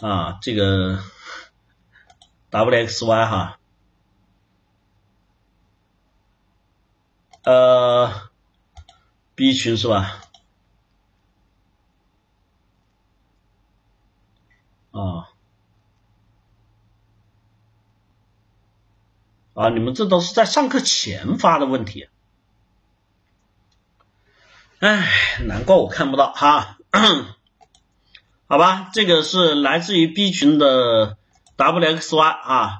啊，这个 WXY 哈，呃，B 群是吧？啊，啊，你们这都是在上课前发的问题，哎，难怪我看不到哈。好吧，这个是来自于 B 群的 WXY 啊，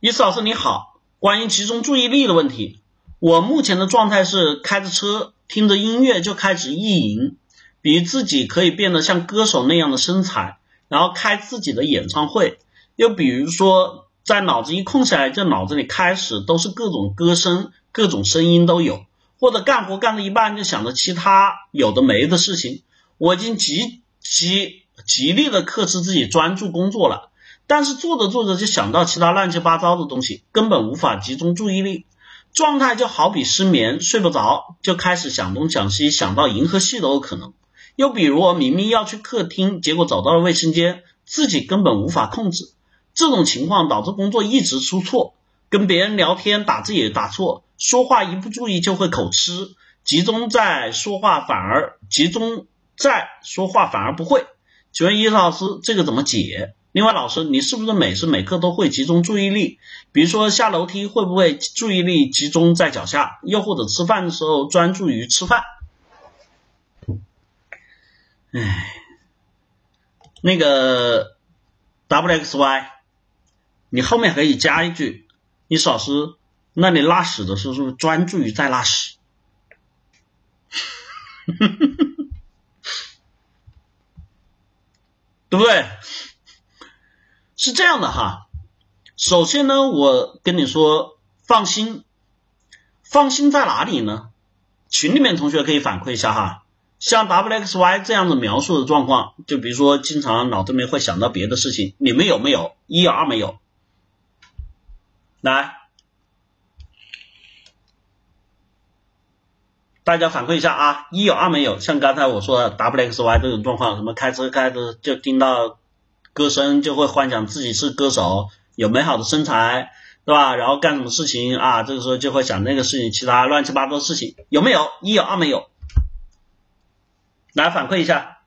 伊斯老师你好，关于集中注意力的问题，我目前的状态是开着车听着音乐就开始意淫，比自己可以变得像歌手那样的身材，然后开自己的演唱会，又比如说在脑子一空下来，就脑子里开始都是各种歌声，各种声音都有，或者干活干到一半就想着其他有的没的事情，我已经极。极极力的克制自己专注工作了，但是做着做着就想到其他乱七八糟的东西，根本无法集中注意力，状态就好比失眠，睡不着，就开始想东想西，想到银河系都有可能。又比如我明明要去客厅，结果走到了卫生间，自己根本无法控制。这种情况导致工作一直出错，跟别人聊天打字也打错，说话一不注意就会口吃，集中在说话反而集中。在说话反而不会，请问伊老师这个怎么解？另外老师，你是不是每时每刻都会集中注意力？比如说下楼梯会不会注意力集中在脚下？又或者吃饭的时候专注于吃饭？哎，那个 WXY，你后面可以加一句，伊老师，那你拉屎的时候是不是专注于在拉屎？对不对？是这样的哈。首先呢，我跟你说，放心，放心在哪里呢？群里面同学可以反馈一下哈。像 WXY 这样的描述的状况，就比如说经常脑子里面会想到别的事情，你们有没有？一二没有？来，大家反馈一下啊，一有二没有，像刚才我说的 W X Y 这种状况，什么开车开着就听到歌声，就会幻想自己是歌手，有美好的身材，对吧？然后干什么事情啊？这个时候就会想那个事情，其他乱七八糟的事情有没有？一有二没有，来反馈一下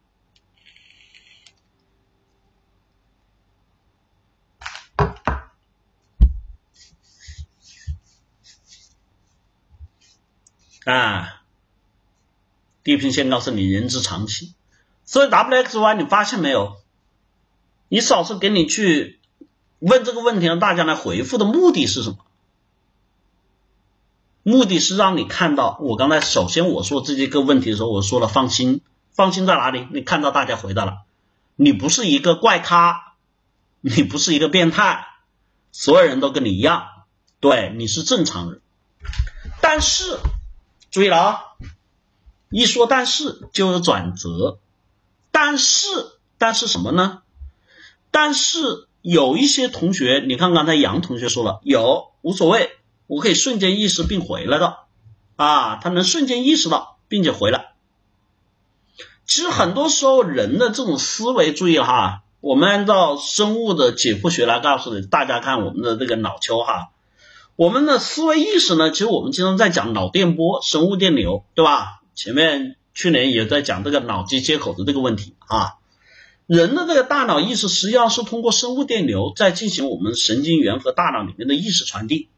啊。地平线告诉你人之常情，所以 W X Y 你发现没有？你老师给你去问这个问题，让大家来回复的目的是什么？目的是让你看到我刚才首先我说这些个问题的时候，我说了放心，放心在哪里？你看到大家回答了，你不是一个怪咖，你不是一个变态，所有人都跟你一样，对，你是正常人。但是注意了啊！一说但是就有转折，但是但是什么呢？但是有一些同学，你看刚才杨同学说了，有无所谓，我可以瞬间意识并回来的啊，他能瞬间意识到并且回来。其实很多时候人的这种思维，注意哈，我们按照生物的解剖学来告诉你，大家看我们的这个脑丘哈，我们的思维意识呢，其实我们经常在讲脑电波、生物电流，对吧？前面去年也在讲这个脑机接口的这个问题啊，人的这个大脑意识实际上是通过生物电流在进行我们神经元和大脑里面的意识传递。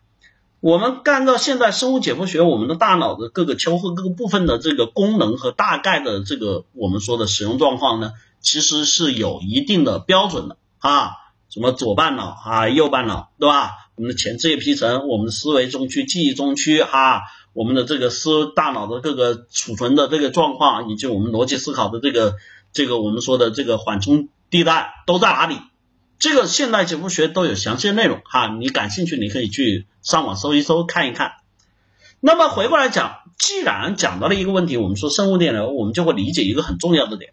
我们按照现在生物解剖学，我们的大脑的各个丘和各个部分的这个功能和大概的这个我们说的使用状况呢，其实是有一定的标准的啊，什么左半脑啊，右半脑，对吧？我们的前叶皮层，我们的思维中区、记忆中区啊。我们的这个思大脑的各个储存的这个状况，以及我们逻辑思考的这个这个我们说的这个缓冲地带都在哪里？这个现代解剖学都有详细的内容哈，你感兴趣你可以去上网搜一搜看一看。那么回过来讲，既然讲到了一个问题，我们说生物电流，我们就会理解一个很重要的点，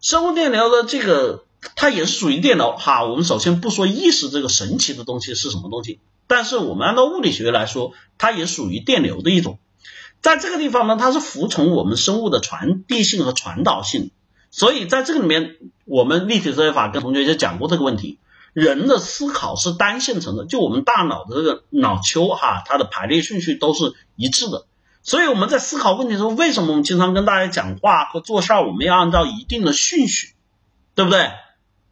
生物电流的这个它也是属于电流哈。我们首先不说意识这个神奇的东西是什么东西。但是我们按照物理学来说，它也属于电流的一种，在这个地方呢，它是服从我们生物的传递性和传导性，所以在这个里面，我们立体思维法跟同学就讲过这个问题。人的思考是单线程的，就我们大脑的这个脑丘哈，它的排列顺序都是一致的。所以我们在思考问题的时候，为什么我们经常跟大家讲话和做事儿，我们要按照一定的顺序，对不对？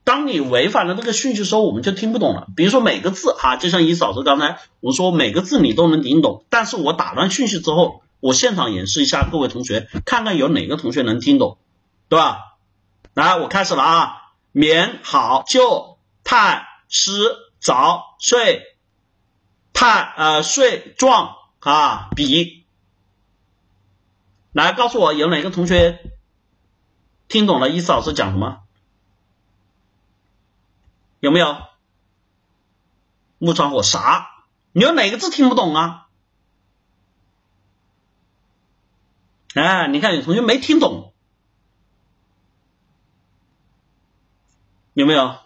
当你违反了这个顺序时候，我们就听不懂了。比如说每个字哈，就像一嫂子刚才我说每个字你都能听懂，但是我打乱顺序之后，我现场演示一下，各位同学看看有哪个同学能听懂，对吧？来，我开始了啊，眠好就。太湿早睡太呃睡壮啊比，来告诉我有哪个同学听懂了伊嫂子讲什么？有没有？木窗火啥？你有哪个字听不懂啊？哎，你看有同学没听懂，有没有？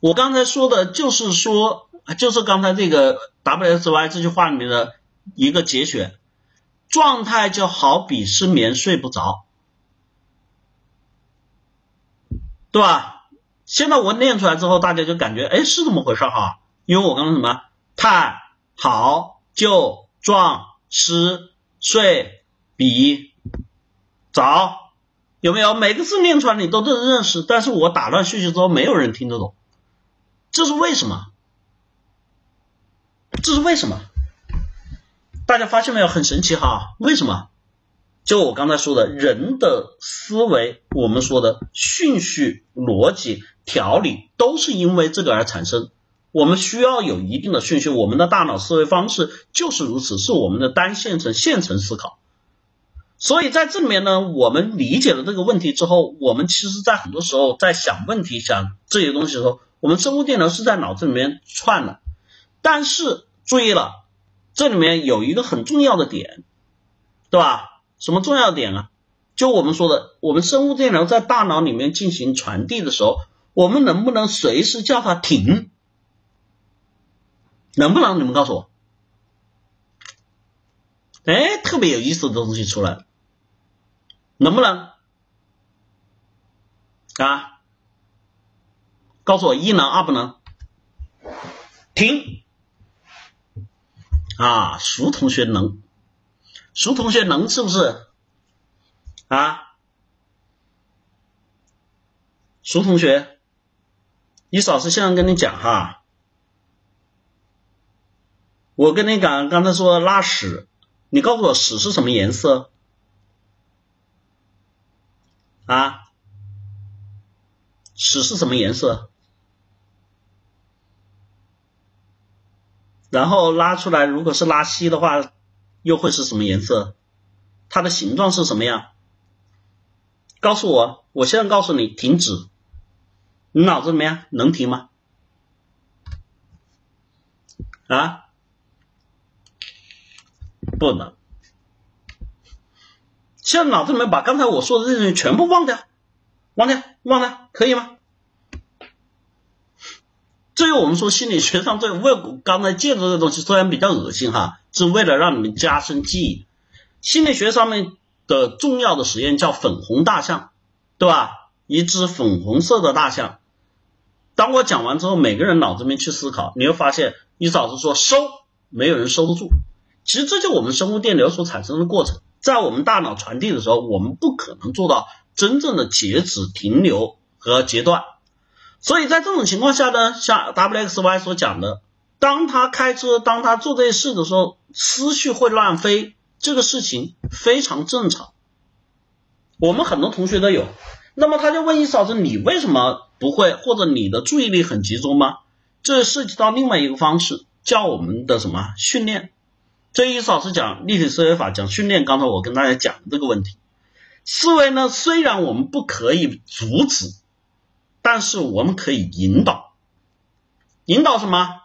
我刚才说的就是说，就是刚才这个 W S Y 这句话里面的一个节选，状态就好比失眠睡不着，对吧？现在我念出来之后，大家就感觉哎是这么回事哈，因为我刚刚什么太好就壮失睡比早，有没有？每个字念出来你都都认识，但是我打乱顺序之后，没有人听得懂。这是为什么？这是为什么？大家发现没有？很神奇哈！为什么？就我刚才说的，人的思维，我们说的顺序、逻辑、调理，都是因为这个而产生。我们需要有一定的顺序，我们的大脑思维方式就是如此，是我们的单线程、线程思考。所以在这里面呢，我们理解了这个问题之后，我们其实在很多时候在想问题、想这些东西的时候。我们生物电流是在脑子里面串的，但是注意了，这里面有一个很重要的点，对吧？什么重要点啊？就我们说的，我们生物电流在大脑里面进行传递的时候，我们能不能随时叫他停？能不能？你们告诉我。哎，特别有意思的东西出来，能不能？啊？告诉我一能二不能？停！啊，熟同学能，熟同学能是不是？啊，熟同学，你老师现在跟你讲哈，我跟你讲，刚才说拉屎，你告诉我屎是什么颜色？啊，屎是什么颜色？然后拉出来，如果是拉稀的话，又会是什么颜色？它的形状是什么样？告诉我，我现在告诉你，停止。你脑子怎么样？能停吗？啊？不能。现在脑子里面把刚才我说的这些东西全部忘掉，忘掉，忘掉，可以吗？至于我们说心理学上这个为刚才介绍的东西虽然比较恶心哈，是为了让你们加深记忆。心理学上面的重要的实验叫粉红大象，对吧？一只粉红色的大象。当我讲完之后，每个人脑子里面去思考，你会发现，你老师说收，没有人收得住。其实这就我们生物电流所产生的过程，在我们大脑传递的时候，我们不可能做到真正的截止、停留和截断。所以在这种情况下呢，像 W X Y 所讲的，当他开车，当他做这些事的时候，思绪会乱飞，这个事情非常正常。我们很多同学都有。那么他就问一嫂子，你为什么不会，或者你的注意力很集中吗？这涉及到另外一个方式，叫我们的什么训练？这一嫂子讲立体思维法，讲训练。刚才我跟大家讲这个问题，思维呢，虽然我们不可以阻止。但是我们可以引导，引导什么？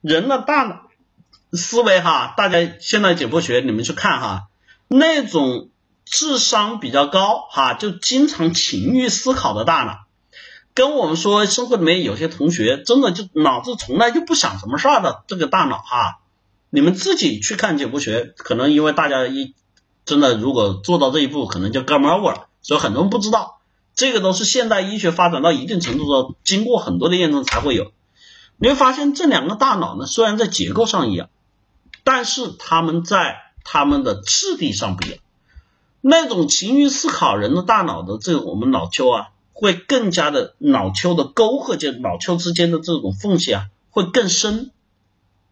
人的大脑思维哈，大家现在解剖学你们去看哈，那种智商比较高哈，就经常勤于思考的大脑，跟我们说生活里面有些同学真的就脑子从来就不想什么事儿的这个大脑哈，你们自己去看解剖学，可能因为大家一真的如果做到这一步，可能就 game over 了，所以很多人不知道。这个都是现代医学发展到一定程度之后，经过很多的验证才会有。你会发现这两个大脑呢，虽然在结构上一样，但是他们在他们的质地上不一样。那种勤于思考人的大脑的这个我们脑丘啊，会更加的脑丘的沟壑间脑丘之间的这种缝隙啊，会更深、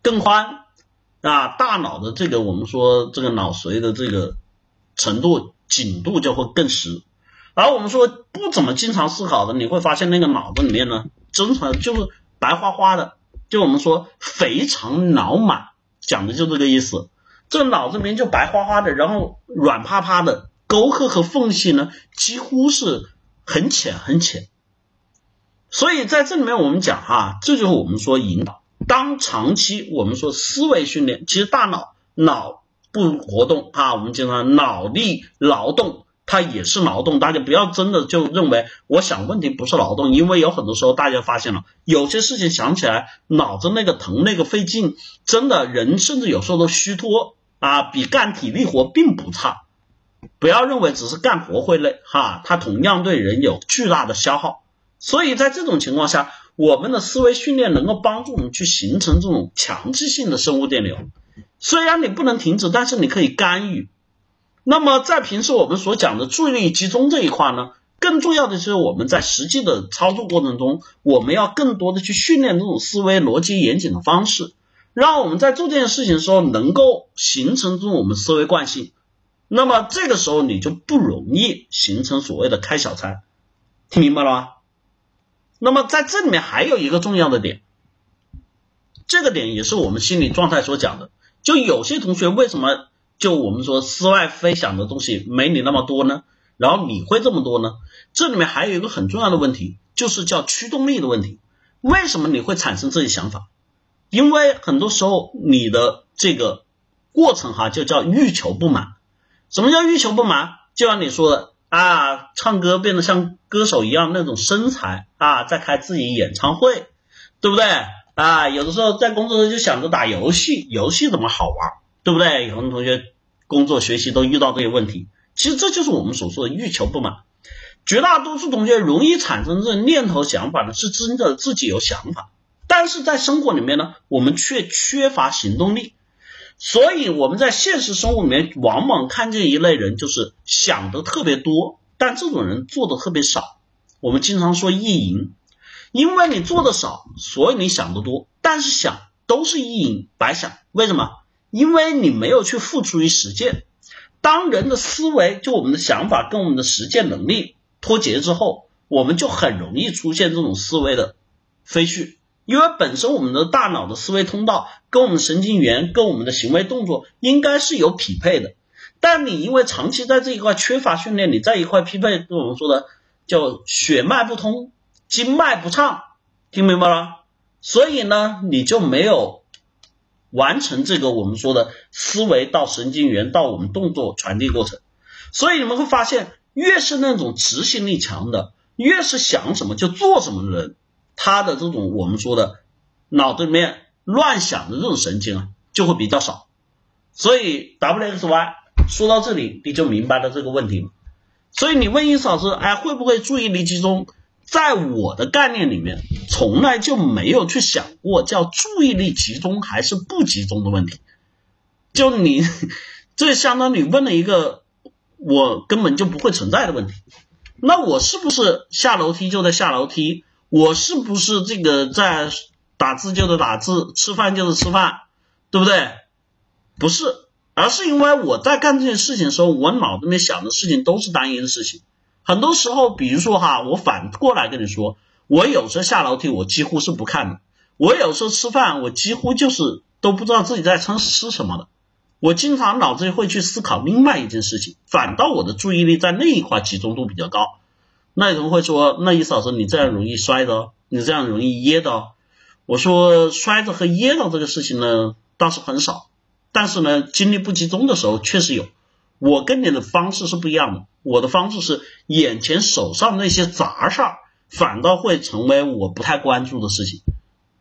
更宽啊。大脑的这个我们说这个脑髓的这个程度紧度就会更实。而我们说不怎么经常思考的，你会发现那个脑子里面呢，真常就是白花花的，就我们说肥肠脑满，讲的就这个意思。这脑子里面就白花花的，然后软趴趴的，沟壑和缝隙呢几乎是很浅很浅。所以在这里面我们讲哈，这就是我们说引导。当长期我们说思维训练，其实大脑脑不活动啊，我们经常脑力劳动。它也是劳动，大家不要真的就认为我想问题不是劳动，因为有很多时候大家发现了有些事情想起来脑子那个疼那个费劲，真的人甚至有时候都虚脱啊，比干体力活并不差。不要认为只是干活会累哈，它同样对人有巨大的消耗。所以在这种情况下，我们的思维训练能够帮助我们去形成这种强制性的生物电流，虽然你不能停止，但是你可以干预。那么在平时我们所讲的注意力集中这一块呢，更重要的是我们在实际的操作过程中，我们要更多的去训练这种思维逻辑严谨的方式，让我们在做这件事情的时候能够形成这种我们思维惯性。那么这个时候你就不容易形成所谓的开小差，听明白了吗？那么在这里面还有一个重要的点，这个点也是我们心理状态所讲的，就有些同学为什么？就我们说，思外飞想的东西没你那么多呢，然后你会这么多呢？这里面还有一个很重要的问题，就是叫驱动力的问题。为什么你会产生这些想法？因为很多时候你的这个过程哈，就叫欲求不满。什么叫欲求不满？就像你说的啊，唱歌变得像歌手一样那种身材啊，在开自己演唱会，对不对？啊，有的时候在工作中就想着打游戏，游戏怎么好玩？对不对？有很多同学工作学习都遇到这些问题，其实这就是我们所说的欲求不满。绝大多数同学容易产生这念头想法呢，是真的自己有想法，但是在生活里面呢，我们却缺乏行动力。所以我们在现实生活里面往往看见一类人，就是想的特别多，但这种人做的特别少。我们经常说意淫，因为你做的少，所以你想的多，但是想都是意淫，白想。为什么？因为你没有去付诸于实践，当人的思维就我们的想法跟我们的实践能力脱节之后，我们就很容易出现这种思维的飞絮。因为本身我们的大脑的思维通道跟我们神经元跟我们的行为动作应该是有匹配的，但你因为长期在这一块缺乏训练，你在一块匹配跟，我们说的叫血脉不通，经脉不畅，听明白了？所以呢，你就没有。完成这个我们说的思维到神经元到我们动作传递过程，所以你们会发现，越是那种执行力强的，越是想什么就做什么的人，他的这种我们说的脑子里面乱想的这种神经啊，就会比较少。所以 W X Y 说到这里，你就明白了这个问题。所以你问伊老师，哎，会不会注意力集中？在我的概念里面，从来就没有去想过叫注意力集中还是不集中的问题。就你，这相当于问了一个我根本就不会存在的问题。那我是不是下楼梯就在下楼梯？我是不是这个在打字就在打字，吃饭就是吃饭，对不对？不是，而是因为我在干这件事情的时候，我脑子里面想的事情都是单一的事情。很多时候，比如说哈，我反过来跟你说，我有时候下楼梯，我几乎是不看的；我有时候吃饭，我几乎就是都不知道自己在吃吃什么的。我经常脑子里会去思考另外一件事情，反倒我的注意力在那一块集中度比较高。那有人会说，那意思老师，你这样容易摔的，你这样容易噎的。我说，摔着和噎到这个事情呢，倒是很少，但是呢，精力不集中的时候确实有。我跟你的方式是不一样的，我的方式是眼前手上那些杂事儿，反倒会成为我不太关注的事情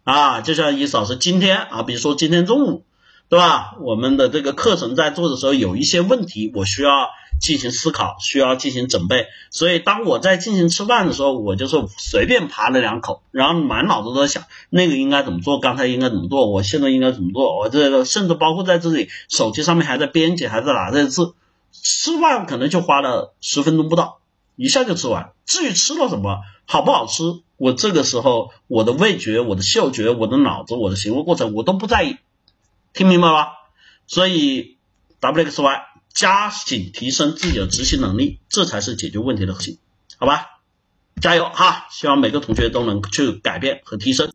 啊。就像伊老师今天啊，比如说今天中午，对吧？我们的这个课程在做的时候有一些问题，我需要进行思考，需要进行准备。所以当我在进行吃饭的时候，我就是随便扒了两口，然后满脑子都在想那个应该怎么做，刚才应该怎么做，我现在应该怎么做，我这个甚至包括在这里手机上面还在编辑，还在打这些字。吃饭可能就花了十分钟不到，一下就吃完。至于吃了什么，好不好吃，我这个时候我的味觉、我的嗅觉、我的脑子、我的行为过程，我都不在意。听明白吧？所以 W X Y 加紧提升自己的执行能力，这才是解决问题的核心，好吧？加油哈！希望每个同学都能去改变和提升。